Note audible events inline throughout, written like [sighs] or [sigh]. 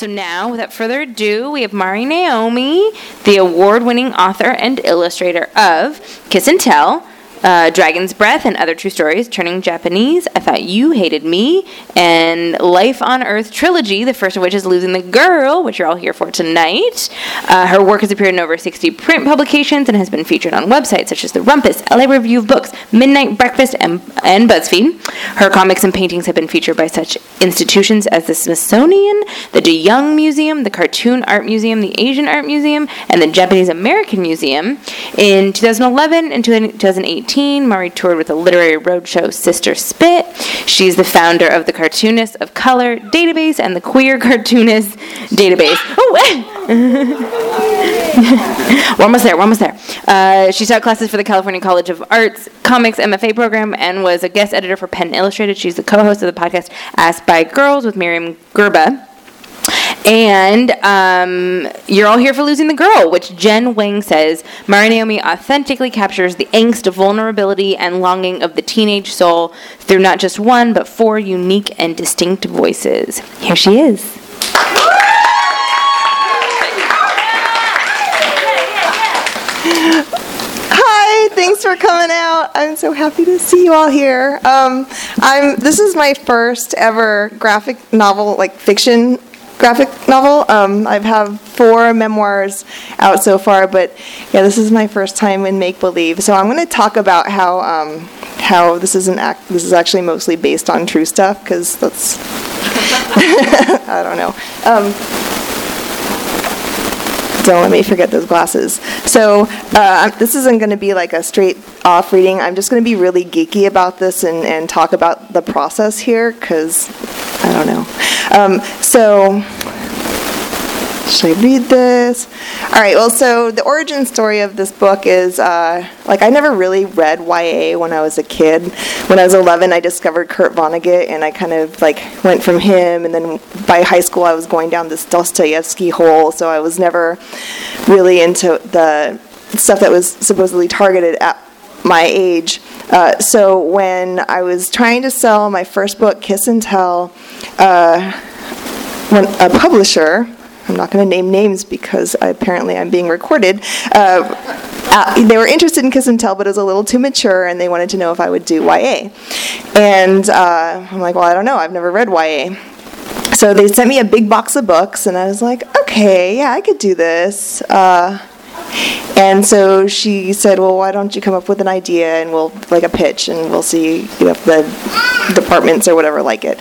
So now, without further ado, we have Mari Naomi, the award-winning author and illustrator of Kiss and Tell, uh, Dragon's Breath, and Other True Stories, Turning Japanese, I Thought You Hated Me, and Life on Earth trilogy, the first of which is Losing the Girl, which you're all here for tonight. Uh, her work has appeared in over 60 print publications and has been featured on websites such as The Rumpus, LA Review of Books, Midnight Breakfast, and, and BuzzFeed. Her comics and paintings have been featured by such institutions as the Smithsonian, the De Young Museum, the Cartoon Art Museum, the Asian Art Museum, and the Japanese American Museum. In 2011 and 2018, Mari toured with the literary roadshow Sister Spit. She's the founder of the Cartoonist of Color database and the Queer Cartoonist database. [laughs] Oh, [laughs] we're almost there. We're almost there. Uh, she taught classes for the California College of Arts Comics MFA program and was a guest editor for Penn Illustrated. She's the co-host of the podcast Ask Bi Girls with Myriam Gurba. And um, you're all here for losing the girl, which Jen Wang says Mari Naomi authentically captures the angst, vulnerability, and longing of the teenage soul through not just one, but four unique and distinct voices. Here she is. Hi, thanks for coming out. I'm so happy to see you all here. Um, I'm. This is my first ever graphic novel, like fiction graphic novel. Um, I have four memoirs out so far, but yeah, this is my first time in make believe. So I'm going to talk about how um, how this is an act. This is actually mostly based on true stuff because that's [laughs] I don't know. Um, don't let me forget those glasses. So uh, this isn't going to be like a straight off reading. I'm just going to be really geeky about this and, and talk about the process here because I don't know. Um, so should I read this? All right. Well, so the origin story of this book is uh, like I never really read YA when I was a kid. When I was 11, I discovered Kurt Vonnegut, and I kind of like went from him. And then by high school, I was going down this Dostoevsky hole. So I was never really into the stuff that was supposedly targeted at my age. Uh, so when I was trying to sell my first book, Kiss and Tell, uh, when a publisher I'm not going to name names because I, apparently I'm being recorded. Uh, uh, they were interested in Kiss and Tell, but it was a little too mature, and they wanted to know if I would do YA. And uh, I'm like, well, I don't know. I've never read YA. So they sent me a big box of books, and I was like, okay, yeah, I could do this. Uh, and so she said, "Well, why don't you come up with an idea and we'll like a pitch and we'll see you know, the departments or whatever like it."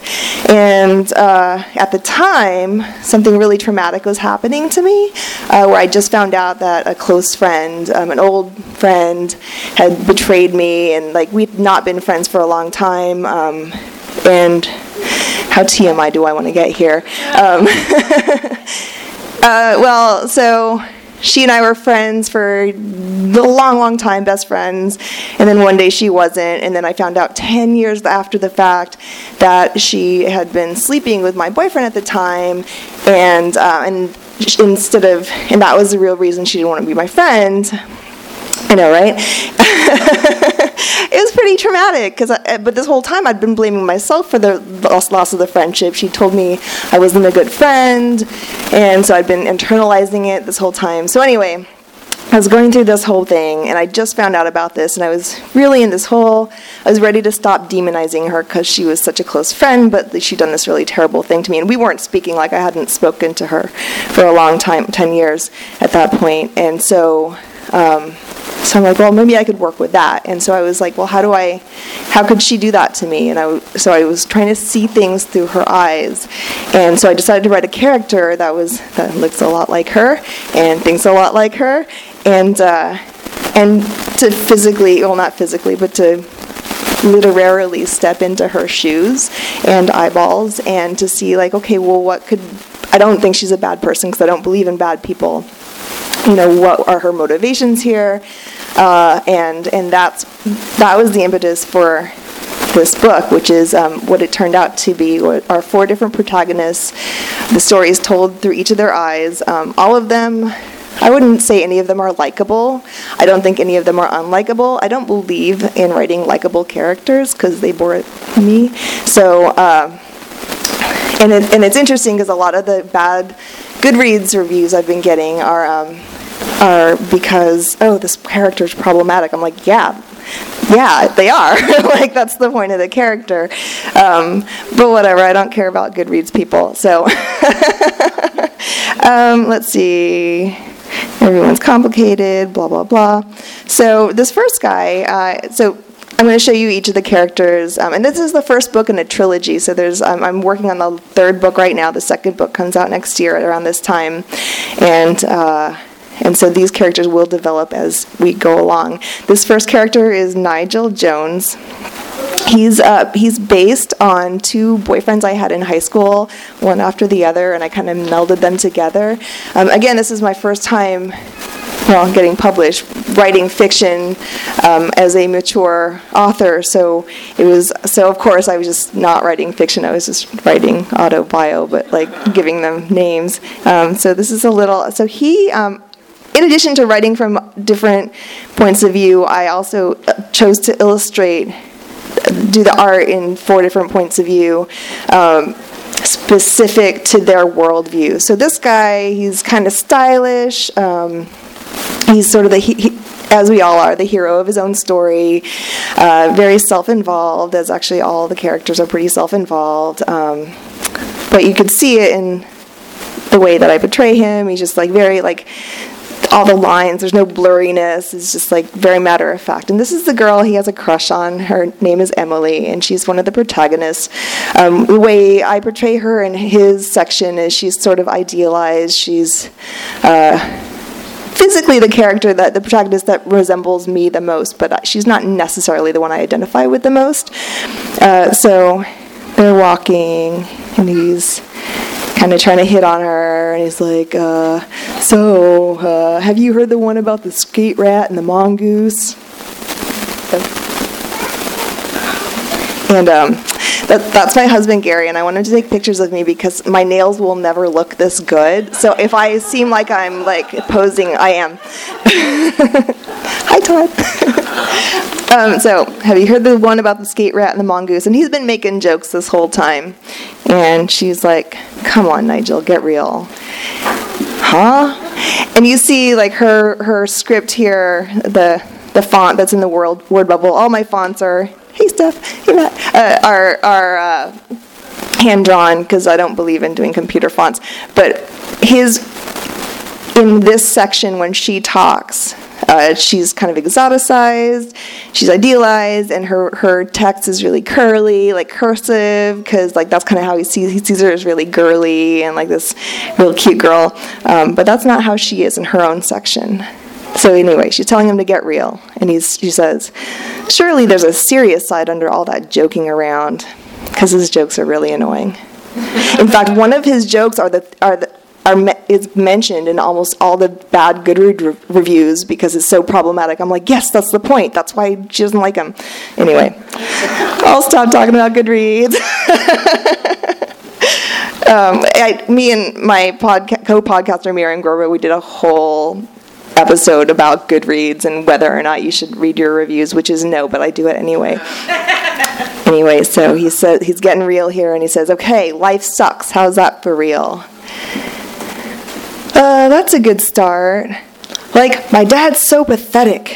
And uh, at the time, something really traumatic was happening to me, uh, where I just found out that a close friend, um, an old friend, had betrayed me, and like we'd not been friends for a long time. Um, and how TMI do I want to get here? Um, [laughs] uh, well, so she and I were friends for a long, long time, best friends. And then one day she wasn't. And then I found out 10 years after the fact that she had been sleeping with my boyfriend at the time. And, uh, and instead of, and that was the real reason she didn't want to be my friend. I know, right? [laughs] it was pretty traumatic because, but this whole time I'd been blaming myself for the loss, loss of the friendship. She told me I wasn't a good friend, and so I'd been internalizing it this whole time. So anyway, I was going through this whole thing, and I just found out about this, and I was really in this whole. I was ready to stop demonizing her because she was such a close friend, but she'd done this really terrible thing to me, and we weren't speaking like I hadn't spoken to her for a long time, ten years at that point, and so. Um, so I'm like, well, maybe I could work with that. And so I was like, well, how do I, how could she do that to me? And I, so I was trying to see things through her eyes. And so I decided to write a character that was, that looks a lot like her and thinks a lot like her. And, uh, and to physically, well, not physically, but to literarily step into her shoes and eyeballs and to see like, okay, well, what could, I don't think she's a bad person because I don't believe in bad people you know, what are her motivations here, uh, and and that's that was the impetus for this book, which is um, what it turned out to be. Are four different protagonists. The story is told through each of their eyes. Um, all of them I wouldn't say any of them are likable. I don't think any of them are unlikable. I don't believe in writing likable characters because they bore me. So, uh, and it, and it's interesting because a lot of the bad Goodreads reviews I've been getting are um, are because oh this character is problematic. I'm like yeah. Yeah, they are. [laughs] like that's the point of the character. Um, but whatever, I don't care about Goodreads people. So [laughs] um, let's see everyone's complicated, blah, blah, blah. So, this first guy, uh, so I'm going to show you each of the characters, um, and this is the first book in a trilogy. So there's, um, I'm working on the third book right now. The second book comes out next year around this time, and uh, and so these characters will develop as we go along. This first character is Nigel Jones. He's uh, he's based on two boyfriends I had in high school, one after the other, and I kind of melded them together. Um, again, this is my first time well, getting published, writing fiction um, as a mature author. So it was, so of course I was just not writing fiction. I was just writing auto bio, but like giving them names. Um, so this is a little, so he, um, in addition to writing from different points of view, I also uh, chose to illustrate do the art in four different points of view. Um, specific to their worldview. So this guy, he's kind of stylish. Um, he's sort of the he, he, as we all are, the hero of his own story. Uh, very self-involved, as actually all the characters are pretty self-involved. Um, but you could see it in the way that I portray him. He's just like very like all the lines. There's no blurriness. It's just like very matter of fact. And this is the girl he has a crush on. Her name is Emily, and she's one of the protagonists. Um, the way I portray her in his section is she's sort of idealized. She's uh, physically the character that the protagonist that resembles me the most, but she's not necessarily the one I identify with the most. Uh, so they're walking, and he's kind of trying to hit on her, and he's like, uh, "So, uh, have you heard the one about the skate rat and the mongoose?" And um, that, that's my husband Gary, and I wanted to take pictures of me because my nails will never look this good. So if I seem like I'm like posing, I am. [laughs] Hi, Todd. [laughs] um, so have you heard the one about the skate rat and the mongoose? And he's been making jokes this whole time, and she's like, "Come on, Nigel, get real." Huh? And you see like her her script here, the the font that's in the world word bubble. All my fonts are hey Steph, hey Matt, uh, are are uh, hand drawn because I don't believe in doing computer fonts. But his in this section when she talks, uh, she's kind of exoticized, she's idealized, and her her text is really curly, like cursive, because like that's kind of how he sees he sees her as really girly and like this real cute girl. Um, but that's not how she is in her own section. So anyway, she's telling him to get real, and he's, she says, "Surely there's a serious side under all that joking around, because his jokes are really annoying." In fact, one of his jokes are the are the are me- is mentioned in almost all the bad Goodreads re- reviews because it's so problematic. I'm like, yes, that's the point. That's why she doesn't like him. Anyway, [laughs] I'll stop talking about Goodreads. [laughs] um, I, me and my podca- co-podcaster Myriam Gurba, we did a whole episode about Goodreads and whether or not you should read your reviews, which is no, but I do it anyway. [laughs] anyway, so he says he's getting real here, and he says, "Okay, life sucks. How's that for real?" Uh, that's a good start. Like, my dad's so pathetic.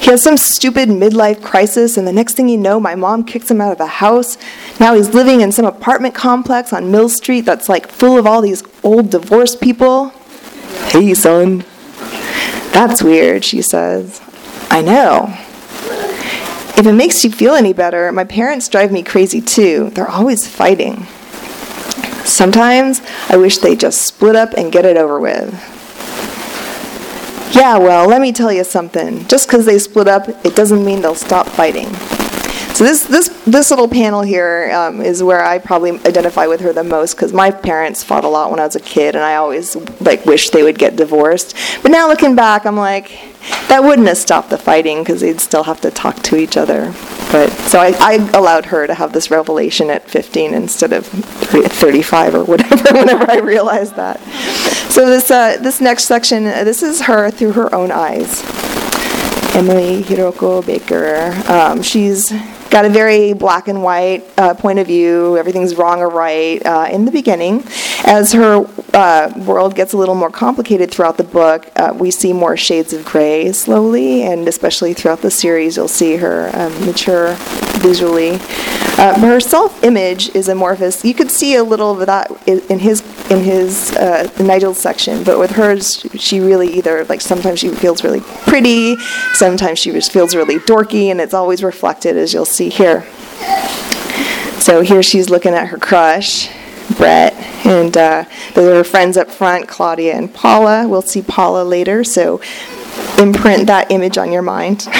He has some stupid midlife crisis, and the next thing you know, my mom kicks him out of the house. Now he's living in some apartment complex on Mill Street that's like full of all these old divorced people. Hey, son. That's weird, she says. I know. If it makes you feel any better, my parents drive me crazy too. They're always fighting. Sometimes I wish they just split up and get it over with. Yeah, well, let me tell you something. Just because they split up, it doesn't mean they'll stop fighting. So this this this little panel here um, is where I probably identify with her the most because my parents fought a lot when I was a kid, and I always like wished they would get divorced. But now looking back, I'm like, that wouldn't have stopped the fighting because they'd still have to talk to each other. But so I, I allowed her to have this revelation at 15 instead of 35 or whatever. [laughs] whenever I realized that. So this uh, this next section, uh, this is her through her own eyes. Emily Hiroko Baker. Um, she's got a very black and white uh, point of view. Everything's wrong or right uh, in the beginning. As her uh, world gets a little more complicated throughout the book, uh, we see more shades of gray slowly, and especially throughout the series, you'll see her um, mature visually. Uh, her self-image is amorphous. You could see a little of that in his in his uh, Nigel's section, but with hers, she really either like sometimes she feels really pretty, sometimes she just feels really dorky, and it's always reflected as you'll see here. So here she's looking at her crush, Brett, and uh, those are her friends up front, Claudia and Paula. We'll see Paula later, so imprint that image on your mind. [laughs]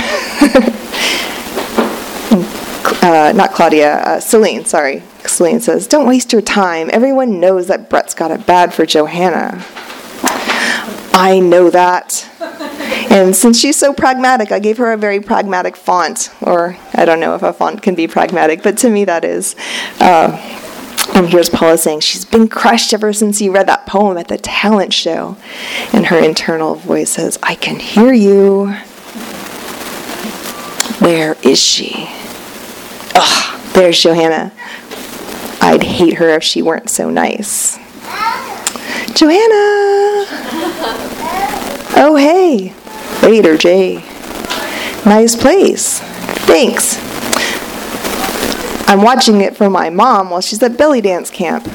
uh, not Claudia, uh, Celine, sorry. Celine says, Don't waste your time. Everyone knows that Brett's got it bad for Johanna. I know that. And since she's so pragmatic, I gave her a very pragmatic font, or I don't know if a font can be pragmatic, but to me that is. Uh, and here's Paula saying, She's been crushed ever since you read that poem at the talent show. And her internal voice says, I can hear you. Where is she? Ugh, there's Johanna. I'd hate her if she weren't so nice. Johanna! Oh, hey. Later, Jay. Nice place. Thanks. I'm watching it for my mom while she's at belly dance camp.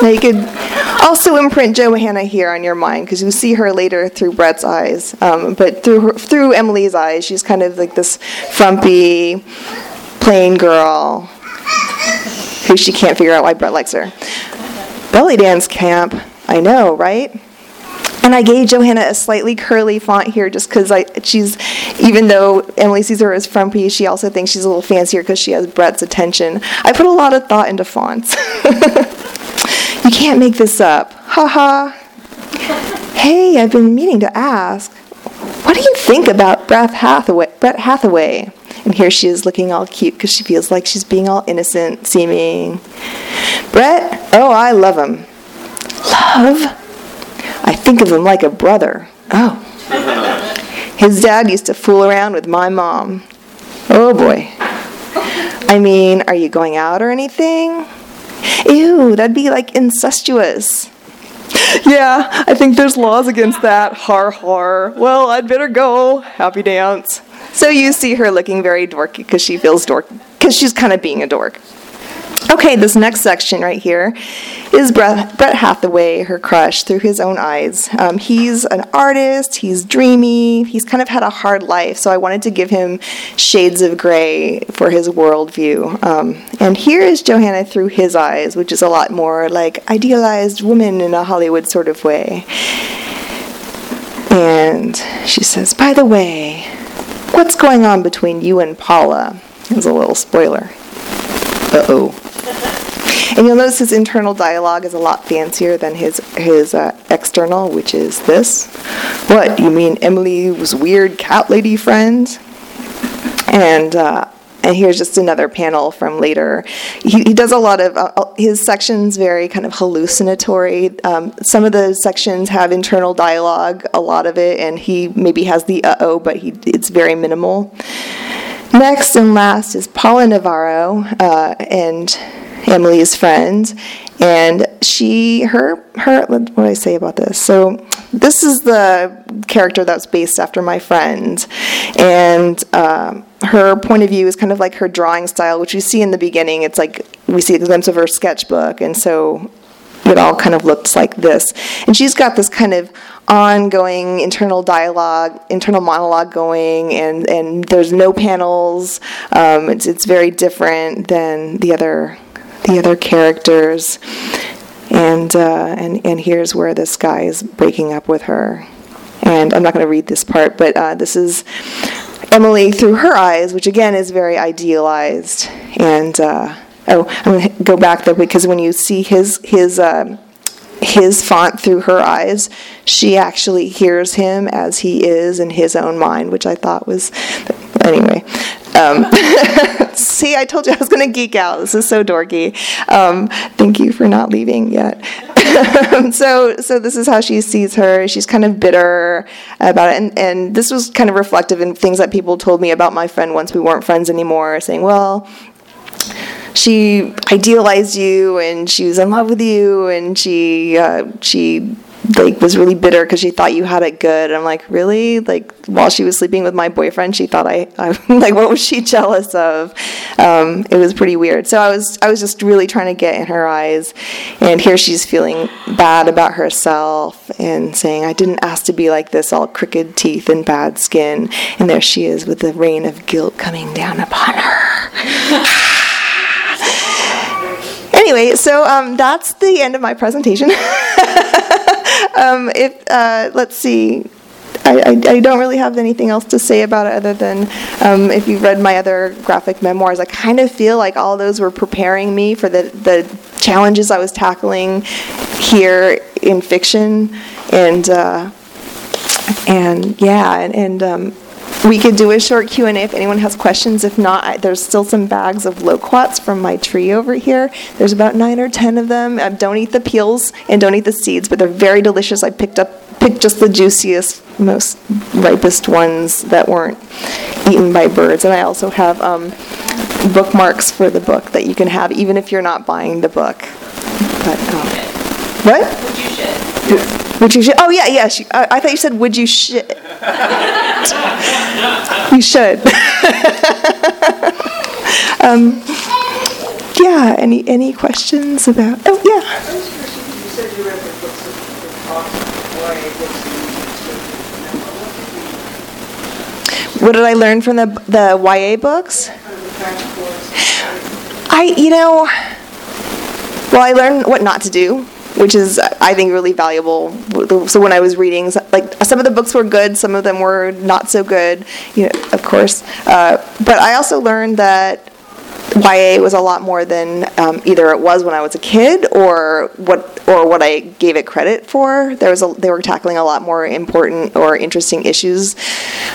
Now you could also imprint Johanna here on your mind because you see her later through Brett's eyes, um, but through her, through Emily's eyes, she's kind of like this frumpy, plain girl who she can't figure out why Brett likes her. Belly dance camp, I know, right? And I gave Johanna a slightly curly font here just because she's, even though Emily sees her as frumpy, she also thinks she's a little fancier because she has Brett's attention. I put a lot of thought into fonts. [laughs] you can't make this up. Ha ha. Hey, I've been meaning to ask. What do you think about Brett Hathaway? Brett Hathaway? And here she is looking all cute because she feels like she's being all innocent seeming. Brett, oh, I love him. Love? I think of him like a brother. Oh. His dad used to fool around with my mom. Oh boy. I mean, are you going out or anything? Ew, that'd be like incestuous. Yeah, I think there's laws against that. Har har. Well, I'd better go. Happy dance. So you see her looking very dorky because she feels dork because she's kind of being a dork. Okay, this next section right here is Brett, Brett Hathaway, her crush, through his own eyes. Um, he's an artist, he's dreamy, he's kind of had a hard life, so I wanted to give him shades of gray for his worldview. Um, and here is Johanna through his eyes, which is a lot more like idealized woman in a Hollywood sort of way. And she says, By the way, what's going on between you and Paula? As a little spoiler. Uh oh. And you'll notice his internal dialogue is a lot fancier than his his uh, external, which is this. What you mean, Emily was weird cat lady friend? And uh, and here's just another panel from later. He, he does a lot of uh, uh his sections very kind of hallucinatory. Um, some of the sections have internal dialogue, a lot of it, and he maybe has the uh oh, but he it's very minimal. Next and last is Paula Navarro, uh, and Emily's friend, and she, her, her. What do I say about this? So this is the character that's based after my friend, and uh, her point of view is kind of like her drawing style, which you see in the beginning. It's like we see a glimpse of her sketchbook, and so it all kind of looks like this. And she's got this kind of ongoing internal dialogue, internal monologue going, and, and there's no panels. Um, it's, it's very different than the other the other characters. And, uh, and, and here's where this guy is breaking up with her. And I'm not going to read this part, but uh, this is Emily through her eyes, which again is very idealized. And uh, oh, I'm going to go back though because when you see his his uh, his font through her eyes, she actually hears him as he is in his own mind, which I thought was anyway. Um, [laughs] see, I told you I was going to geek out. This is so dorky. Um, thank you for not leaving yet. [laughs] so, so this is how she sees her. She's kind of bitter about it, and and this was kind of reflective in things that people told me about my friend once we weren't friends anymore, saying, "Well." She idealized you, and she was in love with you, and she uh, she like was really bitter because she thought you had it good. I'm like, really? Like while she was sleeping with my boyfriend, she thought I, I [laughs] like what was she jealous of? Um, it was pretty weird. So I was I was just really trying to get in her eyes, and here she's feeling bad about herself and saying, I didn't ask to be like this, all crooked teeth and bad skin, and there she is with the rain of guilt coming down upon her. [laughs] anyway, so um, that's the end of my presentation. [laughs] um, if uh, let's see, I, I, don't really have anything else to say about it other than um, if you've read my other graphic memoirs, I kind of feel like all those were preparing me for the, the challenges I was tackling here in fiction, and uh, and yeah, and, and um, we could do a short Q&A if anyone has questions. If not, I, there's still some bags of loquats from my tree over here. There's about nine or ten of them. Um, don't eat the peels and don't eat the seeds, but they're very delicious. I picked up picked just the juiciest, most ripest ones that weren't eaten by birds. And I also have um, bookmarks for the book that you can have even if you're not buying the book. But um, what? Would you shit? Would you shit? Oh yeah, yeah. She, I, I thought you said would you shit. [laughs] [laughs] you should. [laughs] um, yeah. Any any questions about? Oh yeah. What did I learn from the the YA books? I you know. Well, I learned what not to do which is I think really valuable. So when I was reading, like some of the books were good, some of them were not so good, you know, of course. Uh, but I also learned that YA was a lot more than um, either it was when I was a kid or what or what I gave it credit for. There was a, they were tackling a lot more important or interesting issues.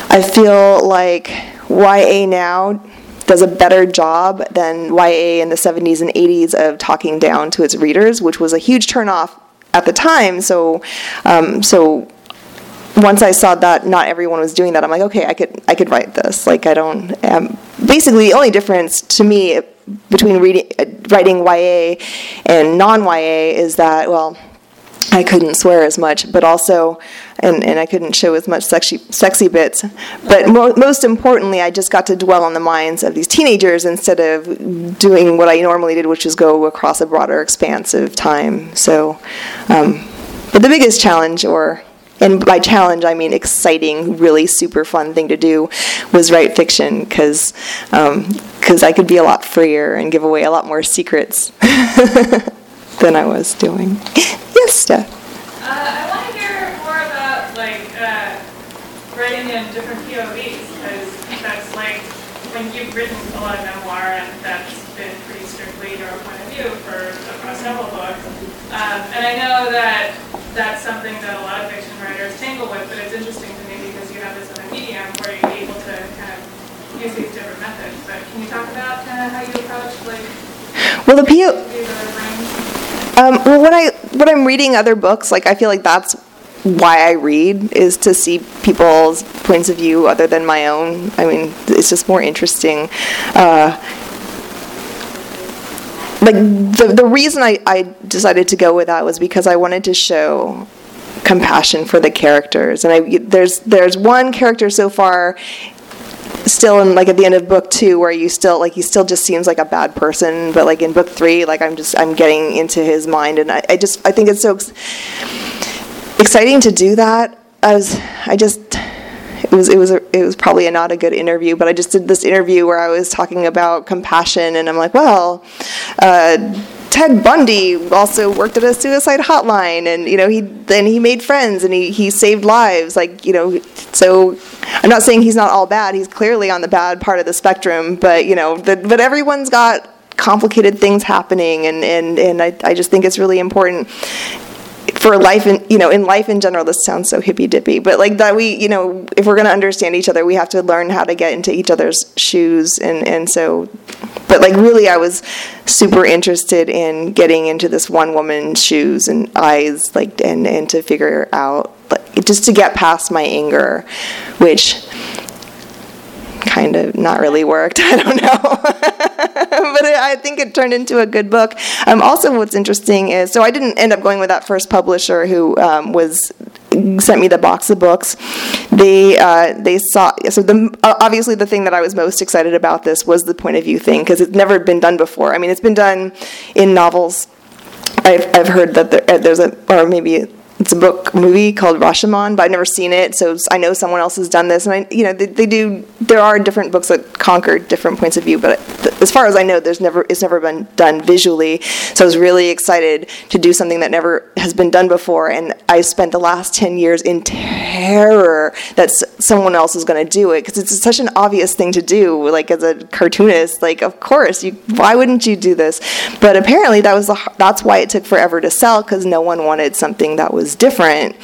I feel like YA now does a better job than YA in the 70s and 80s of talking down to its readers, which was a huge turnoff at the time. So, um, so once I saw that not everyone was doing that, I'm like, okay, I could I could write this. Like I don't. Um, basically, the only difference to me between reading uh, writing YA and non YA is that well I couldn't swear as much, but also, and, and I couldn't show as much sexy, sexy bits. But mo- most importantly, I just got to dwell on the minds of these teenagers instead of doing what I normally did, which is go across a broader expanse of time. So, um, but the biggest challenge, or and by challenge I mean exciting, really super fun thing to do, was write fiction because because um, I could be a lot freer and give away a lot more secrets [laughs] than I was doing. [laughs] Yes, Steph. Uh, I want to hear more about like uh, writing in different POVs because that's like when you've written a lot of memoir and that's been pretty strictly your point of view for across several books. Um, and I know that that's something that a lot of fiction writers tangle with, but it's interesting to me because you have this other medium where you're able to kind of use these different methods. But can you talk about kind of how you approach like well the PO um, well, when I when I'm reading other books, like I feel like that's why I read is to see people's points of view other than my own. I mean, it's just more interesting. Uh, like the the reason I, I decided to go with that was because I wanted to show compassion for the characters and I there's there's one character so far still in like at the end of book two where you still like he still just seems like a bad person but like in book three like i'm just i'm getting into his mind and i, I just i think it's so ex- exciting to do that i was i just it was it was a, it was probably a, not a good interview but i just did this interview where i was talking about compassion and i'm like well uh, Ted Bundy also worked at a suicide hotline, and you know he then he made friends and he, he saved lives. Like you know, so I'm not saying he's not all bad. He's clearly on the bad part of the spectrum, but you know, the, but everyone's got complicated things happening, and and and I, I just think it's really important for life in you know in life in general this sounds so hippy dippy but like that we you know if we're going to understand each other we have to learn how to get into each other's shoes and and so but like really i was super interested in getting into this one woman's shoes and eyes like and and to figure out like just to get past my anger which kind of not really worked. [laughs] I don't know. [laughs] but it, I think it turned into a good book. Um, also, what's interesting is so I didn't end up going with that first publisher who um, was sent me the box of books. They uh, they saw so the uh, obviously the thing that I was most excited about this was the point of view thing because it's never been done before. I mean, it's been done in novels. I've, I've heard that there, there's a or maybe it's a book movie called Rashomon, but I've never seen it, so I know someone else has done this, and I, you know, they, they do. There are different books that conquer different points of view, but as far as I know, there's never it's never been done visually. So I was really excited to do something that never has been done before, and I spent the last ten years in terror that someone else is going to do it because it's such an obvious thing to do. Like as a cartoonist, like of course, you why wouldn't you do this? But apparently, that was the, that's why it took forever to sell because no one wanted something that was different,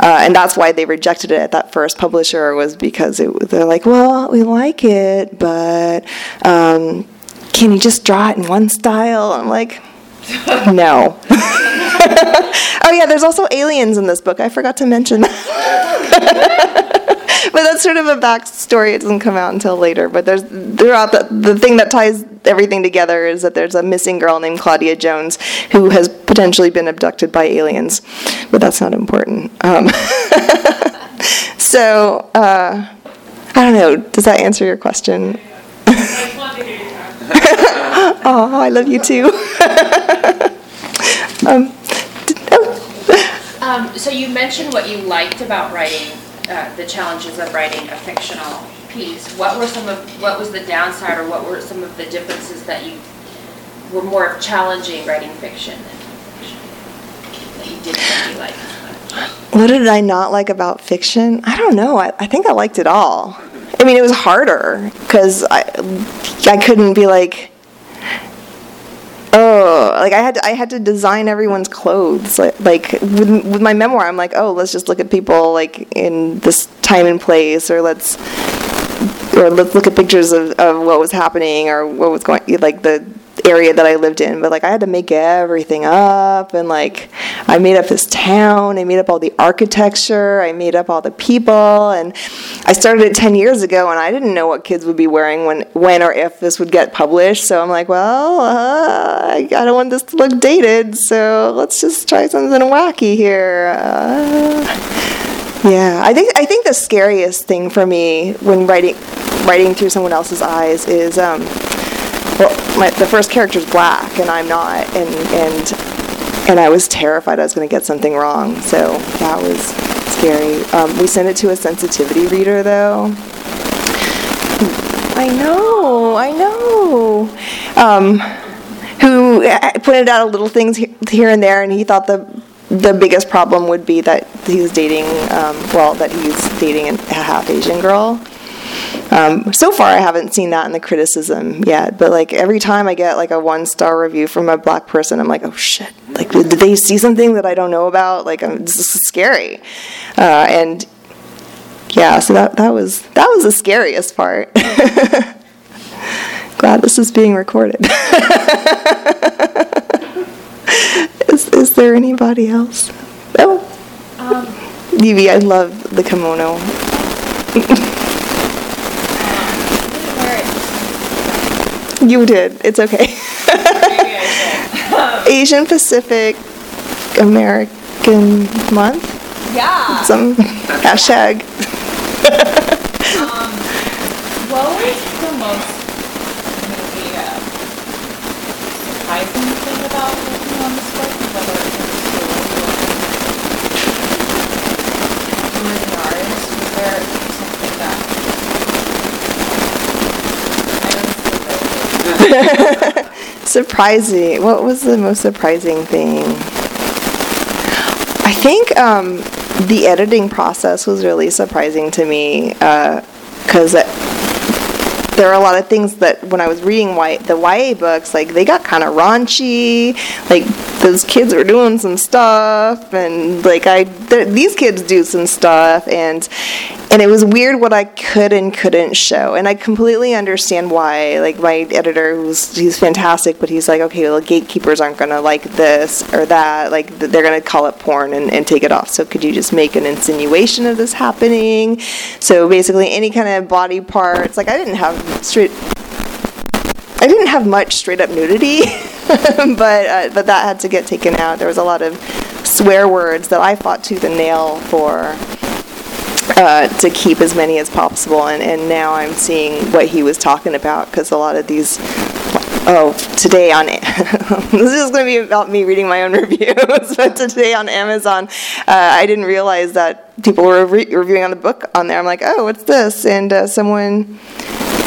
uh, and that's why they rejected it at that first publisher was because it, they're like, well, we like it, but um, can you just draw it in one style? I'm like, [laughs] no. [laughs] oh yeah, there's also aliens in this book. I forgot to mention that. [laughs] but that's sort of a backstory. It doesn't come out until later. But there's throughout the the thing that ties everything together is that there's a missing girl named Claudia Jones who has potentially been abducted by aliens. But that's not important. Um, [laughs] so uh, I don't know. Does that answer your question? [laughs] oh, I love you too. [laughs] um, oh. um, so you mentioned what you liked about writing uh, the challenges of writing a fictional piece. What were some of what was the downside, or what were some of the differences that you were more challenging writing fiction than fiction that you didn't really like? What did I not like about fiction? I don't know. I, I think I liked it all. I mean, it was harder because I I couldn't be like oh like i had to, i had to design everyone's clothes like, like with, with my memoir i'm like oh let's just look at people like in this time and place or let's or let's look at pictures of, of what was happening or what was going like the area that I lived in, but like I had to make everything up and like I made up this town, I made up all the architecture, I made up all the people and I started it 10 years ago and I didn't know what kids would be wearing when when or if this would get published. So I'm like, well, uh, I, don't want this to look dated, so let's just try something wacky here. Uh, yeah, I think I think the scariest thing for me when writing writing through someone else's eyes is um, well, my, the first character is black and I'm not, and and and I was terrified I was going to get something wrong. So that was scary. Um, we sent it to a sensitivity reader though. I know, I know. Um, who pointed out little things here and there, and he thought the the biggest problem would be that he was dating, um, well, that he's dating a half Asian girl. Um, so far, I haven't seen that in the criticism yet, but like every time I get like a one star review from a black person, I'm like, oh shit! Like, did they see something that I don't know about? Like, I'm, this is scary, uh, and yeah, so that that was that was the scariest part. [laughs] Glad this is being recorded. [laughs] is is there anybody else? Oh, um, Evie, I love the kimono. [laughs] You did. It's okay. [laughs] Asian Pacific American Month? Yeah. Some [laughs] hashtag. um, what was the most maybe uh, surprising thing about working on this book? Whether it's in the school or as an artist, was there something that [laughs] surprising. What was the most surprising thing? I think um, the editing process was really surprising to me because there are a lot of things that when I was reading y, the YA books, like they got kind of raunchy. Like those kids were doing some stuff, and like I, th- these kids do some stuff, and and it was weird what I could and couldn't show. And I completely understand why. Like my editor, who's he's fantastic, but he's like, okay, well, gatekeepers aren't gonna like this or that. Like they're gonna call it porn and, and take it off. So could you just make an insinuation of this happening? So basically, any kind of body parts. Like I didn't have straight. I didn't have much straight up nudity, [laughs] [laughs] but uh, but that had to get taken out. There was a lot of swear words that I fought tooth and nail for uh, to keep as many as possible. And, and now I'm seeing what he was talking about because a lot of these. Oh, today on [laughs] this is going to be about me reading my own [laughs] reviews. but today on Amazon, uh, I didn't realize that people were re- reviewing on the book on there. I'm like, oh, what's this? And uh, someone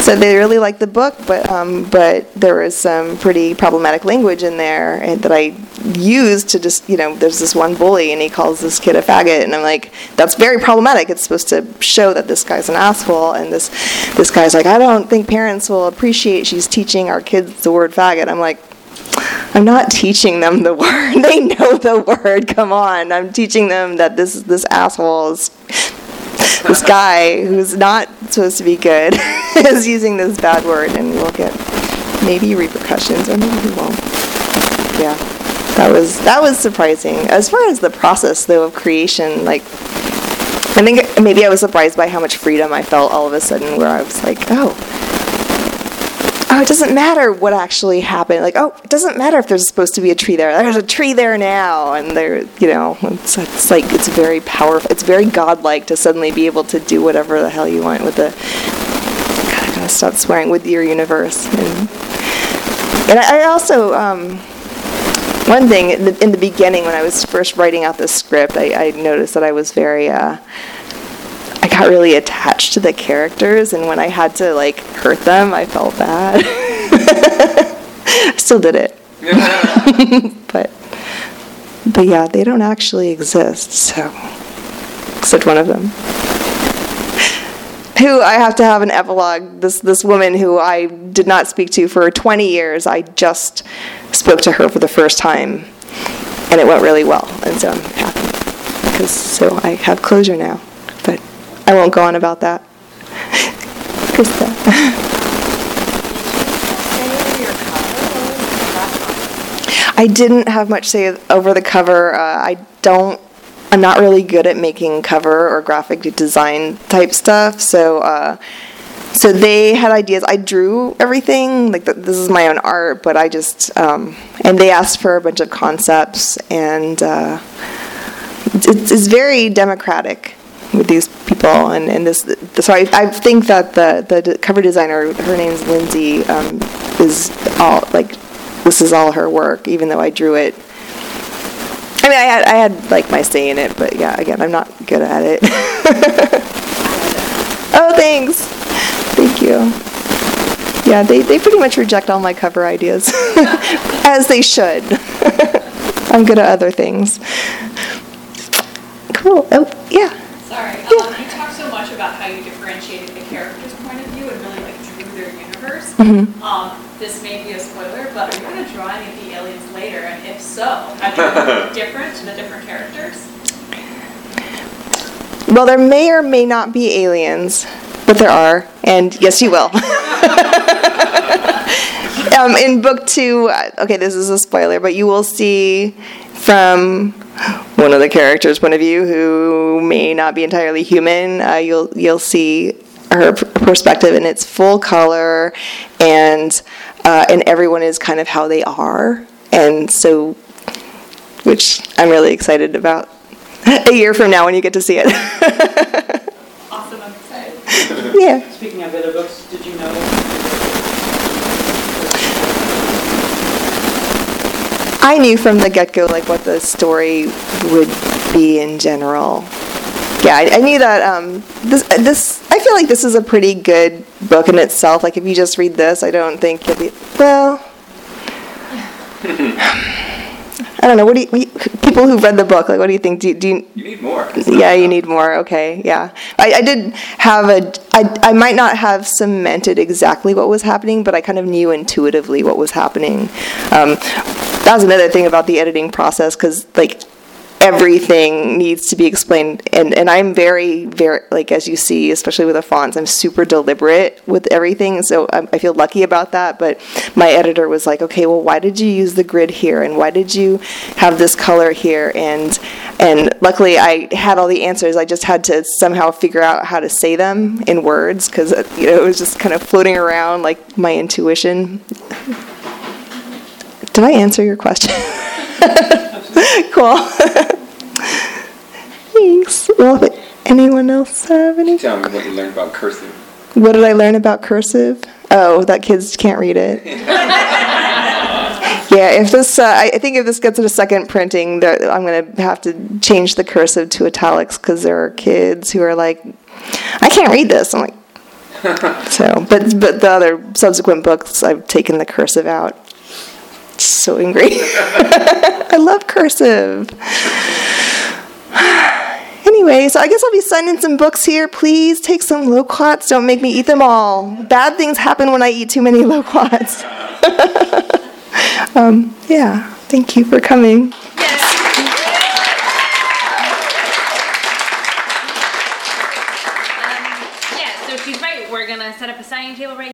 said they really liked the book, but um, but there was some pretty problematic language in there that I used to just you know there's this one bully and he calls this kid a faggot and I'm like that's very problematic. It's supposed to show that this guy's an asshole and this this guy's like I don't think parents will appreciate she's teaching our kids the word faggot. I'm like I'm not teaching them the [laughs] word. They know the word. Come on. I'm teaching them that this this asshole is this guy who's not supposed to be good [laughs] is using this bad word and we'll get maybe repercussions or maybe we won't. Yeah. That was that was surprising. As far as the process though of creation, like I think maybe I was surprised by how much freedom I felt all of a sudden where I was like, oh, oh, it doesn't matter what actually happened. Like, oh, it doesn't matter if there's supposed to be a tree there. There's a tree there now, and there, you know, it's, it's like it's very powerful. It's very godlike to suddenly be able to do whatever the hell you want with the. God, I gotta stop swearing with your universe. And, and I, I also. Um, one thing in the, in the, beginning when I was first writing out the script, I, I noticed that I was very uh, got really attached to the characters, and when I had to like hurt them, I felt bad. I [laughs] still did it, [laughs] but but yeah, they don't actually exist. So, except one of them, who I have to have an epilogue. This this woman who I did not speak to for 20 years. I just spoke to her for the first time, and it went really well, and so I'm happy because so I have closure now. I won't go on about that. Krista. I didn't have much say over the cover. Uh, I don't. I'm not really good at making cover or graphic design type stuff. So, uh, so they had ideas. I drew everything. Like the, this is my own art, but I just um, and they asked for a bunch of concepts, and uh, it's, it's very democratic with these people and, and this so I, I think that the, the cover designer her name's Lindsay um, is all like this is all her work even though I drew it. I mean I had I had like my say in it but yeah again I'm not good at it. [laughs] Oh thanks. Thank you. Yeah they, they pretty much reject all my cover ideas [laughs] as they should. [laughs] I'm good at other things. Cool. Oh yeah Sorry, um, you talked so much about how you differentiated the character's point of view and really like drew their universe. Mm-hmm. Um, this may be a spoiler, but are you going to draw any of the aliens later? And if so, how do you [laughs] different to the different characters? Well, there may or may not be aliens, but there are, and yes, you will. [laughs] um, in book two, uh, okay, this is a spoiler, but you will see from one of the characters' point of view who may not be entirely human. Uh, you'll you'll see her perspective in its full color, and uh, and everyone is kind of how they are, and so, which I'm really excited about. [laughs] A year from now, when you get to see it. [laughs] awesome, I'm excited. yeah. Speaking of other books, did you know I knew from the get go like what the story would be in general. Yeah, I, I knew that. Um, this this I feel like this is a pretty good book in itself. Like if you just read this, I don't think you'll be well. [laughs] I don't know. What do you, you- people who've read the book like? What do you think? Do you, do you You need more. yeah, you need more. Okay, yeah. I, I did have a. I, I might not have cemented exactly what was happening, but I kind of knew intuitively what was happening. Um, that was another thing about the editing process because like everything needs to be explained. And and I'm very very like as you see especially with the fonts I'm super deliberate with everything so I, I feel lucky about that. But my editor was like okay well why did you use the grid here? And why did you have this color here? And and luckily I had all the answers. I just had to somehow figure out how to say them in words because you know it was just kind of floating around like my intuition did I answer your question [laughs] cool Thanks. Well, anyone else have any? Tell me what you learned about cursive. What did I learn about cursive? Oh, that kids can't read it. [laughs] yeah, if this, uh, I think if this gets a second printing, I'm going to have to change the cursive to italics because there are kids who are like, I can't read this. I'm like, [laughs] so, but but the other subsequent books, I've taken the cursive out. So angry. [laughs] I love cursive. [sighs] Anyway, so I guess I'll be signing some books here. Please take some loquats. Don't make me eat them all. Bad things happen when I eat too many [laughs] loquats. [laughs] um, yeah, thank you for coming. Yes. Yeah, so she's right. We're gonna set up a signing table right.